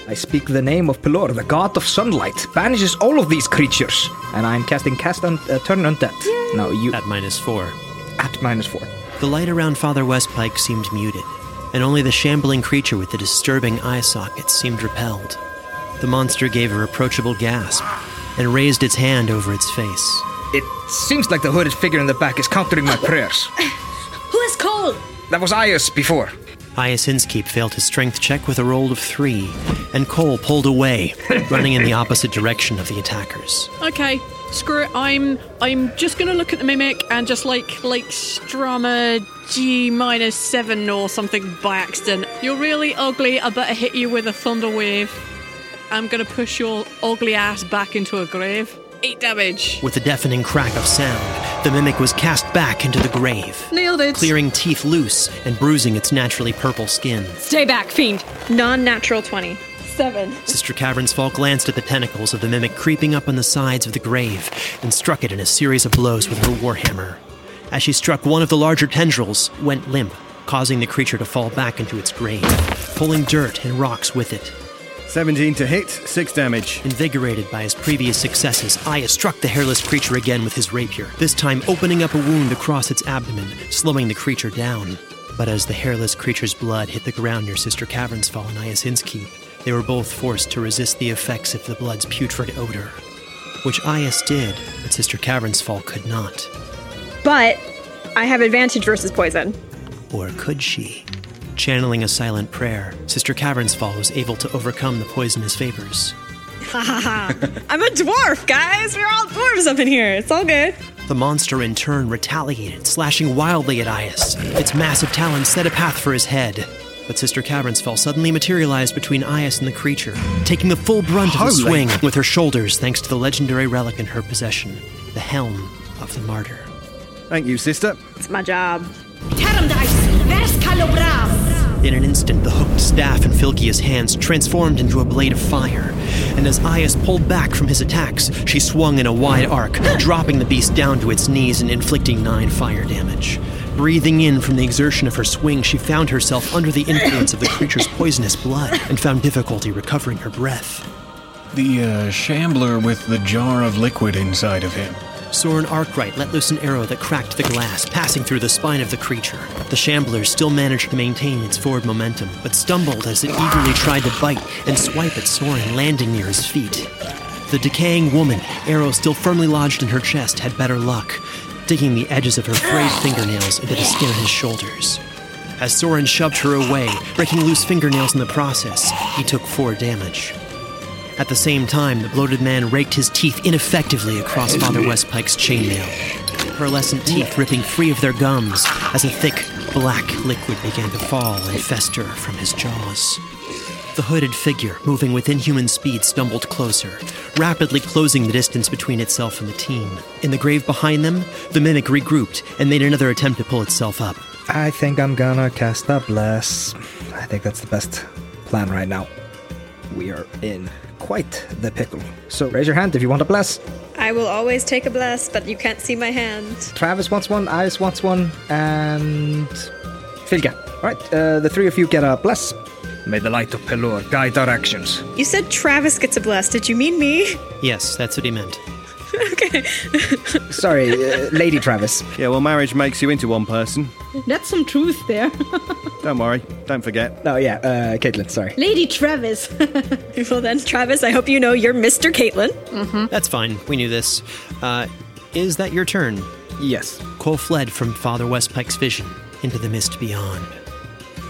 I speak the name of Pelor, the god of sunlight, banishes all of these creatures. And I'm casting Cast un- uh, Turn Undead. Now you. At minus four. At minus four. The light around Father Westpike seemed muted, and only the shambling creature with the disturbing eye sockets seemed repelled. The monster gave a reproachable gasp and raised its hand over its face. It seems like the hooded figure in the back is countering my prayers. Who is Coal? That was Iaus before. Iaus Innskeep failed his strength check with a roll of three, and Coal pulled away, (laughs) running in the opposite direction of the attackers. Okay, screw it. I'm I'm just gonna look at the mimic and just like like strum a G minus seven or something by accident. You're really ugly. I better hit you with a thunder wave. I'm gonna push your ugly ass back into a grave. Eight damage. With a deafening crack of sound, the mimic was cast back into the grave, Nailed it. clearing teeth loose and bruising its naturally purple skin. Stay back, fiend. Non natural 20. Seven. Sister Cavernsfall glanced at the tentacles of the mimic creeping up on the sides of the grave and struck it in a series of blows with her warhammer. As she struck one of the larger tendrils, went limp, causing the creature to fall back into its grave, pulling dirt and rocks with it. 17 to hit, 6 damage. Invigorated by his previous successes, Iaus struck the hairless creature again with his rapier, this time opening up a wound across its abdomen, slowing the creature down. But as the hairless creature's blood hit the ground near Sister Cavernsfall and Iaus Innskeep, they were both forced to resist the effects of the blood's putrid odor. Which Iaus did, but Sister Cavernsfall could not. But I have advantage versus poison. Or could she? Channeling a silent prayer, Sister Cavernsfall was able to overcome the poisonous vapors. Ha ha ha. I'm a dwarf, guys. We're all dwarves up in here. It's all good. The monster in turn retaliated, slashing wildly at Iaus. Its massive talons set a path for his head. But Sister Cavernsfall suddenly materialized between Iaus and the creature, taking the full brunt of the swing with her shoulders thanks to the legendary relic in her possession, the Helm of the Martyr. Thank you, sister. It's my job. Terramdice, vers calobras. In an instant, the hooked staff in Flygia's hands transformed into a blade of fire, and as Iaus pulled back from his attacks, she swung in a wide arc, (gasps) dropping the beast down to its knees and inflicting nine fire damage. Breathing in from the exertion of her swing, she found herself under the influence of the creature's poisonous blood and found difficulty recovering her breath. The uh, shambler with the jar of liquid inside of him. Soren Arkwright let loose an arrow that cracked the glass, passing through the spine of the creature. The shambler still managed to maintain its forward momentum, but stumbled as it eagerly tried to bite and swipe at Soren, landing near his feet. The decaying woman, arrow still firmly lodged in her chest, had better luck, digging the edges of her frayed (sighs) fingernails into the skin of his shoulders. As Soren shoved her away, breaking loose fingernails in the process, he took four damage. At the same time, the bloated man raked his teeth ineffectively across Father Westpike's chainmail, pearlescent teeth ripping free of their gums as a thick, black liquid began to fall and fester from his jaws. The hooded figure, moving with inhuman speed, stumbled closer, rapidly closing the distance between itself and the team. In the grave behind them, the mimic regrouped and made another attempt to pull itself up. I think I'm gonna cast a bless. I think that's the best plan right now. We are in quite the pickle. So raise your hand if you want a bless. I will always take a bless, but you can't see my hand. Travis wants one, Ice wants one, and Flygia. Alright, uh, the three of you get a bless. May the light of Pelor guide our actions. You said Travis gets a bless. Did you mean me? Yes, that's what he meant. (laughs) okay. (laughs) Sorry, uh, Lady Travis. Yeah, well, marriage makes you into one person. That's some truth there. (laughs) Don't worry, don't forget. Oh, yeah, uh, Kaitlin, sorry. Lady Travis. well then, Travis, I hope you know you're Mr. Kaitlin. That's fine, we knew this. Uh, is that your turn? Yes. Coal fled from Father Westpike's vision into the mist beyond.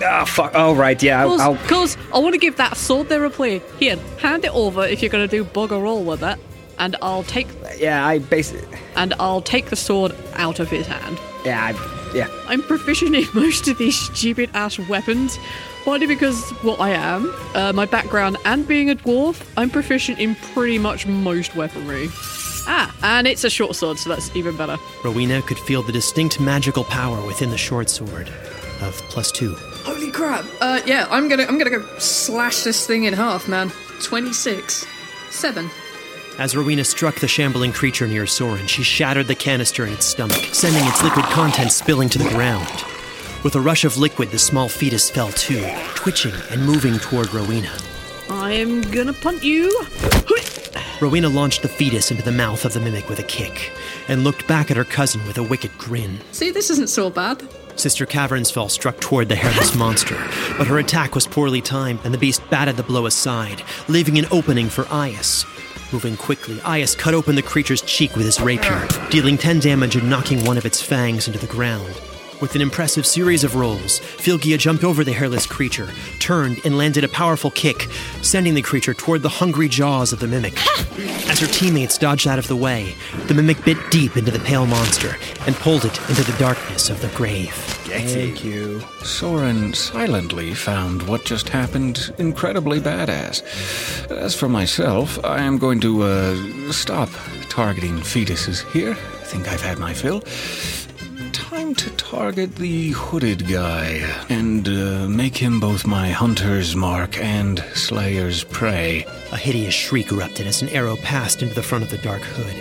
Ah, fuck. All right, yeah, I'll. I'll Cuz, I want to give that sword there a play. Here, hand it over if you're going to do bugger all with it, and I'll take yeah, I basically. and I'll take the sword out of his hand. Yeah, I, yeah. I'm proficient in (laughs) most of these stupid ass weapons. Partly because what I am, uh, my background, and being a dwarf, I'm proficient in pretty much most weaponry. Ah, and it's a short sword, so that's even better. Rowena could feel the distinct magical power within the short sword of plus two. Holy crap! Uh, yeah, I'm gonna I'm gonna go slash this thing in half, man. Twenty six, seven. As Rowena struck the shambling creature near Soren, she shattered the canister in its stomach, sending its liquid contents spilling to the ground. With a rush of liquid, the small fetus fell too, twitching and moving toward Rowena. I'm gonna punt you. Rowena launched the fetus into the mouth of the mimic with a kick, and looked back at her cousin with a wicked grin. See, this isn't so bad. Sister Cavernsfall struck toward the hairless monster, but her attack was poorly timed, and the beast batted the blow aside, leaving an opening for Iaus. Moving quickly, Iaus cut open the creature's cheek with his rapier, dealing 10 damage and knocking one of its fangs into the ground. With an impressive series of rolls, Flygia jumped over the hairless creature, turned, and landed a powerful kick, sending the creature toward the hungry jaws of the mimic. As her teammates dodged out of the way, the mimic bit deep into the pale monster and pulled it into the darkness of the grave. Thank you. Soren silently found what just happened incredibly badass. As for myself, I am going to uh, stop targeting fetuses here. I think I've had my fill. Time to target the hooded guy and uh, make him both my hunter's mark and slayer's prey. A hideous shriek erupted as an arrow passed into the front of the dark hood,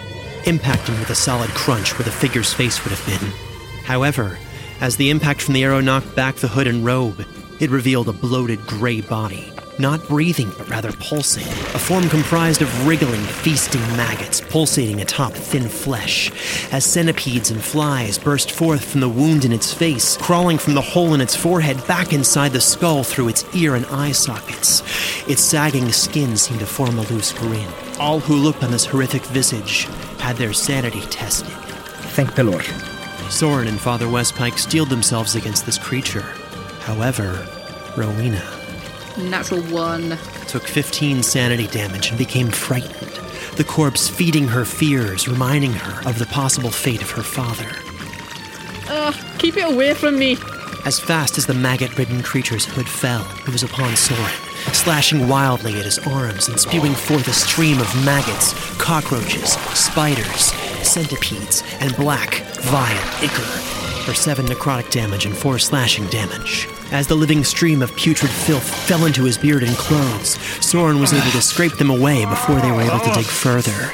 impacting with a solid crunch where the figure's face would have been. However, as the impact from the arrow knocked back the hood and robe, it revealed a bloated gray body, not breathing but rather pulsing, a form comprised of wriggling, feasting maggots pulsating atop thin flesh, as centipedes and flies burst forth from the wound in its face, crawling from the hole in its forehead back inside the skull through its ear and eye sockets. Its sagging skin seemed to form a loose grin. All who looked on this horrific visage had their sanity tested. Thank the Lord. Soren and Father Westpike steeled themselves against this creature. However, Rowena Natural one. took 15 sanity damage and became frightened, the corpse feeding her fears, reminding her of the possible fate of her father. Ugh, keep it away from me. As fast as the maggot ridden creature's hood fell, it was upon Soren, slashing wildly at his arms and spewing forth a stream of maggots, cockroaches, spiders, centipedes, and black, vile ichor for seven necrotic damage and four slashing damage. As the living stream of putrid filth fell into his beard and clothes, Soren was able to scrape them away before they were able to dig further.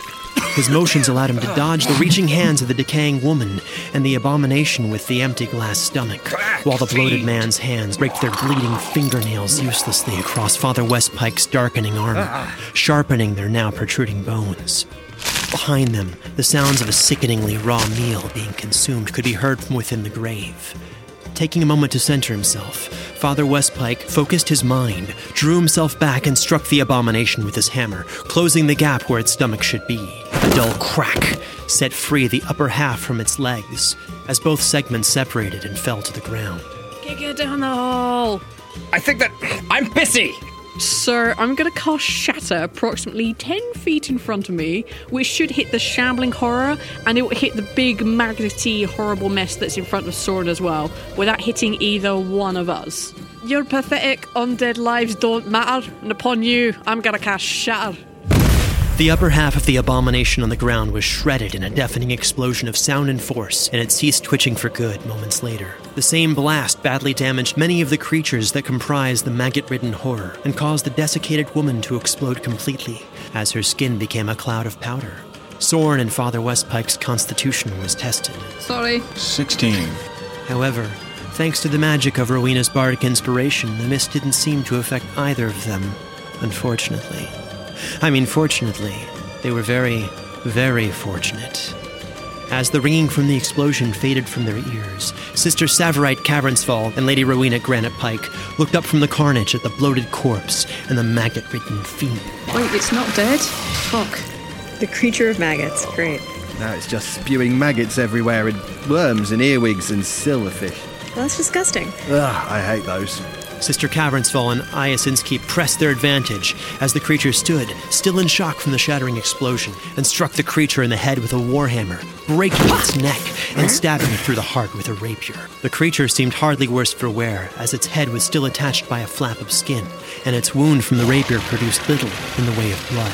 His motions allowed him to dodge the reaching hands of the decaying woman and the abomination with the empty glass stomach, while the bloated man's hands raked their bleeding fingernails uselessly across Father Westpike's darkening armor, sharpening their now protruding bones. Behind them, the sounds of a sickeningly raw meal being consumed could be heard from within the grave. Taking a moment to center himself, Father Westpike focused his mind, drew himself back, and struck the abomination with his hammer, closing the gap where its stomach should be. A dull crack set free the upper half from its legs, as both segments separated and fell to the ground. Kick it down the hole. I think that I'm pissy. Sir, I'm going to cast Shatter approximately 10 feet in front of me, which should hit the shambling horror, and it will hit the big, maggoty, horrible mess that's in front of Sword as well, without hitting either one of us. Your pathetic undead lives don't matter, and upon you, I'm going to cast Shatter. The upper half of the abomination on the ground was shredded in a deafening explosion of sound and force, and it ceased twitching for good moments later. The same blast badly damaged many of the creatures that comprised the maggot ridden horror and caused the desiccated woman to explode completely as her skin became a cloud of powder. Soren and Father Westpike's constitution was tested. Sorry. 16. However, thanks to the magic of Rowena's bardic inspiration, the mist didn't seem to affect either of them, unfortunately. I mean, fortunately, they were very, very fortunate. As the ringing from the explosion faded from their ears, Sister Tsavorite Cavernsfall and Lady Rowena Granitepike looked up from the carnage at the bloated corpse and the maggot ridden fiend. Wait, it's not dead? Fuck. The creature of maggots. Great. Now it's just spewing maggots everywhere and worms and earwigs and silverfish. Well, that's disgusting. Ugh, I hate those. Sister Cavernsfall and Iaus Innskeep pressed their advantage as the creature stood, still in shock from the shattering explosion, and struck the creature in the head with a warhammer, breaking its neck and stabbing it through the heart with a rapier. The creature seemed hardly worse for wear, as its head was still attached by a flap of skin, and its wound from the rapier produced little in the way of blood.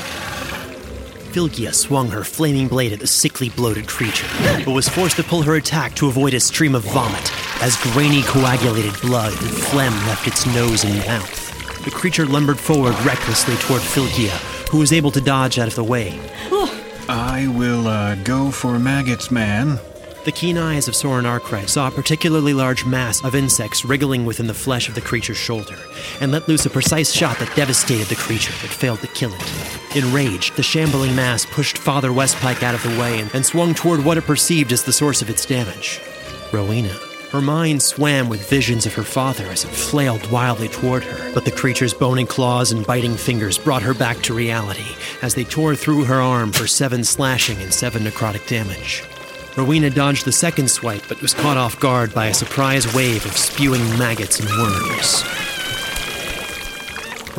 Flygia swung her flaming blade at the sickly bloated creature, but was forced to pull her attack to avoid a stream of vomit as grainy coagulated blood and phlegm left its nose and mouth. The creature lumbered forward recklessly toward Flygia, who was able to dodge out of the way. I will uh, go for maggots, man. The keen eyes of Soren Arkwright saw a particularly large mass of insects wriggling within the flesh of the creature's shoulder, and let loose a precise shot that devastated the creature but failed to kill it. Enraged, the shambling mass pushed Father Westpike out of the way and, and swung toward what it perceived as the source of its damage Rowena. Her mind swam with visions of her father as it flailed wildly toward her, but the creature's bony claws and biting fingers brought her back to reality as they tore through her arm for seven slashing and seven necrotic damage. Rowena dodged the second swipe, but was caught off guard by a surprise wave of spewing maggots and worms.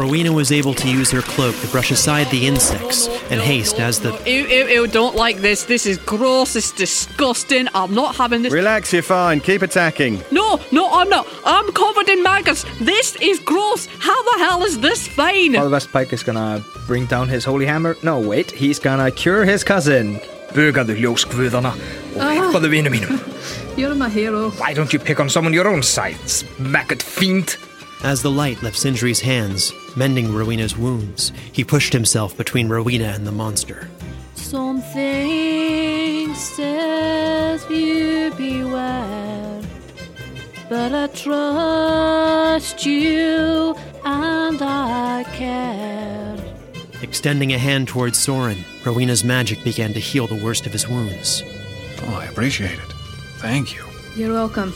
Rowena was able to use her cloak to brush aside the insects and haste as the Ew, ew, ew, don't like this. This is gross. It's disgusting. I'm not having this. Relax, you're fine. Keep attacking. No, no, I'm not. I'm covered in maggots. This is gross. How the hell is this fine? Father Westpike is gonna bring down his holy hammer. No, wait, he's gonna cure his cousin. Bugaðu ljósguðana og Ah. hjálpaðu vinum mínum. You're my hero. Why don't you pick on someone your own size, maggot fiend? As the light left Sindri's hands, mending Rowena's wounds, he pushed himself between Rowena and the monster. Something says you beware, but I trust you and I care. Extending a hand towards Soren, Rowena's magic began to heal the worst of his wounds. Oh, I appreciate it. Thank you. You're welcome.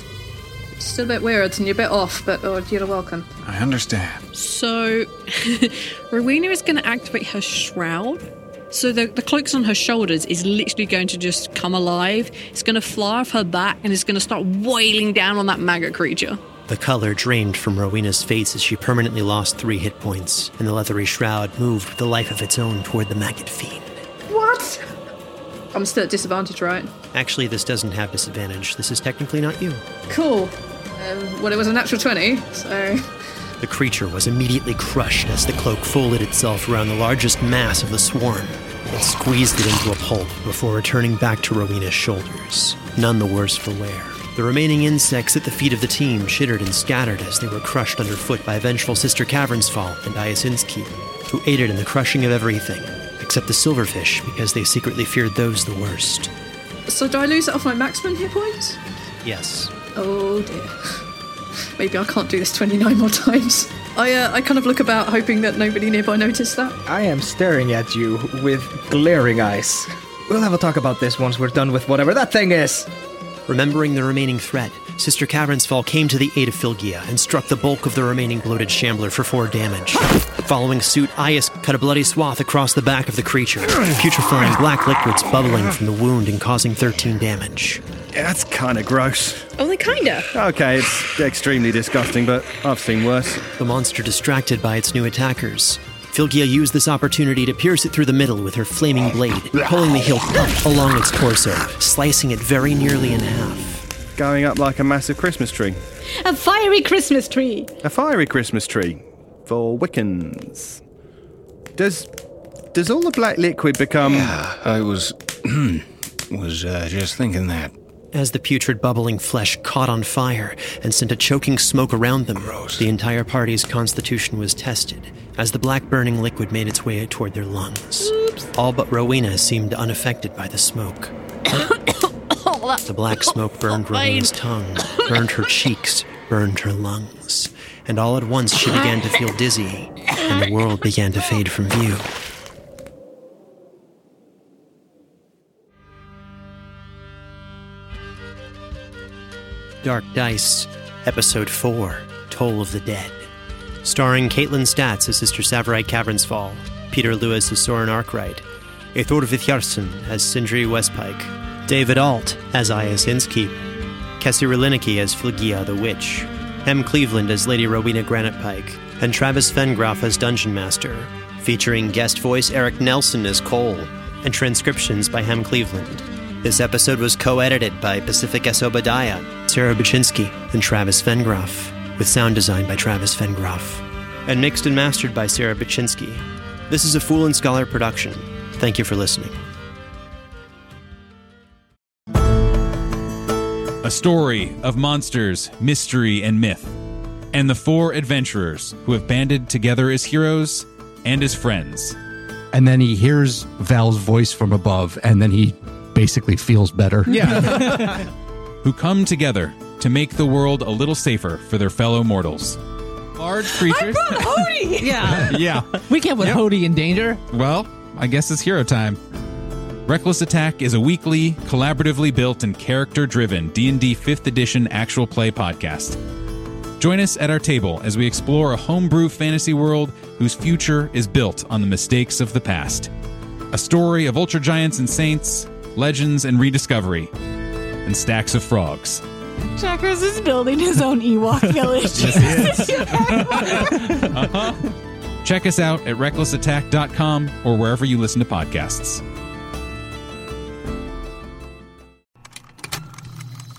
It's still a bit weird and you're a bit off, but oh, you're welcome. I understand. So, (laughs) Rowena is going to activate her shroud. So the, the cloaks on her shoulders is literally going to just come alive. It's going to fly off her back and it's going to start wailing down on that maggot creature. The color drained from Rowena's face as she permanently lost three hit points, and the leathery shroud moved with a life of its own toward the maggot fiend. What? I'm still at disadvantage, right? Actually, this doesn't have disadvantage. This is technically not you. Cool. Um, well, it was a natural 20, so. The creature was immediately crushed as the cloak folded itself around the largest mass of the swarm. It squeezed it into a pulp before returning back to Rowena's shoulders, none the worse for wear. The remaining insects at the feet of the team chittered and scattered as they were crushed underfoot by vengeful Sister Cavernsfall and Iaus Innskeep, who aided in the crushing of everything, except the silverfish because they secretly feared those the worst. So, do I lose it off my maximum hit points? Yes. Oh dear. Maybe I can't do this 29 more times. I, uh, I kind of look about hoping that nobody nearby noticed that. I am staring at you with glaring eyes. We'll have a talk about this once we're done with whatever that thing is. Remembering the remaining threat, Sister Cavernsfall came to the aid of Flygia and struck the bulk of the remaining bloated shambler for four damage. Following suit, Iaus cut a bloody swath across the back of the creature, putrefying black liquids bubbling from the wound and causing 13 damage. Yeah, that's kind of gross. Only kinda. Okay, it's extremely disgusting, but I've seen worse. The monster distracted by its new attackers. Flygia used this opportunity to pierce it through the middle with her flaming blade, pulling the hilt up along its torso, slicing it very nearly in half. Going up like a massive Christmas tree. A fiery Christmas tree. A fiery Christmas tree for Wiccans. Does does all the black liquid become? Yeah, I was (clears throat) was uh, just thinking that. As the putrid bubbling flesh caught on fire and sent a choking smoke around them, the entire party's constitution was tested as the black burning liquid made its way toward their lungs. All but Rowena seemed unaffected by the smoke. (coughs) The black (laughs) smoke burned Rowena's tongue, burned her (laughs) cheeks, burned her lungs. And all at once she began to feel dizzy, and the world began to fade from view. Dark Dice, Episode 4 Toll of the Dead. Starring Kaitlin Statz as Sister Tsavorite Cavernsfall, Peter Lewis as Soren Arkwright, Eyþór Viðarsson as Sindri Westpike, David Ault as Iaus Innskeep, Kessi Riliniki as Flygia the Witch, Hem Cleveland as Lady Rowena Granitepike, and Travis Vengroff as Dungeon Master, featuring guest voice Eric Nelsen as Coal, and transcriptions by Hem Cleveland. This episode was co edited by Pacific S. Obadiah, Sarah Buchynski, and Travis Vengroff, with sound design by Travis Vengroff, and mixed and mastered by Sarah Buchynski. This is a Fool and Scholar production. Thank you for listening. A story of monsters, mystery, and myth, and the four adventurers who have banded together as heroes and as friends. And then he hears Val's voice from above, and then he basically feels better. Yeah. (laughs) who come together to make the world a little safer for their fellow mortals. Large creatures. I brought Hody! Yeah. (laughs) yeah. We can't put Hody in danger. Well, I guess it's hero time. Reckless Attack is a weekly, collaboratively built and character-driven D&D 5th edition actual play podcast. Join us at our table as we explore a homebrew fantasy world whose future is built on the mistakes of the past. A story of ultra giants and saints, legends and rediscovery, and stacks of frogs. Chakras is building his own Ewok (laughs) village. (laughs) Uh-huh. Check us out at recklessattack.com or wherever you listen to podcasts.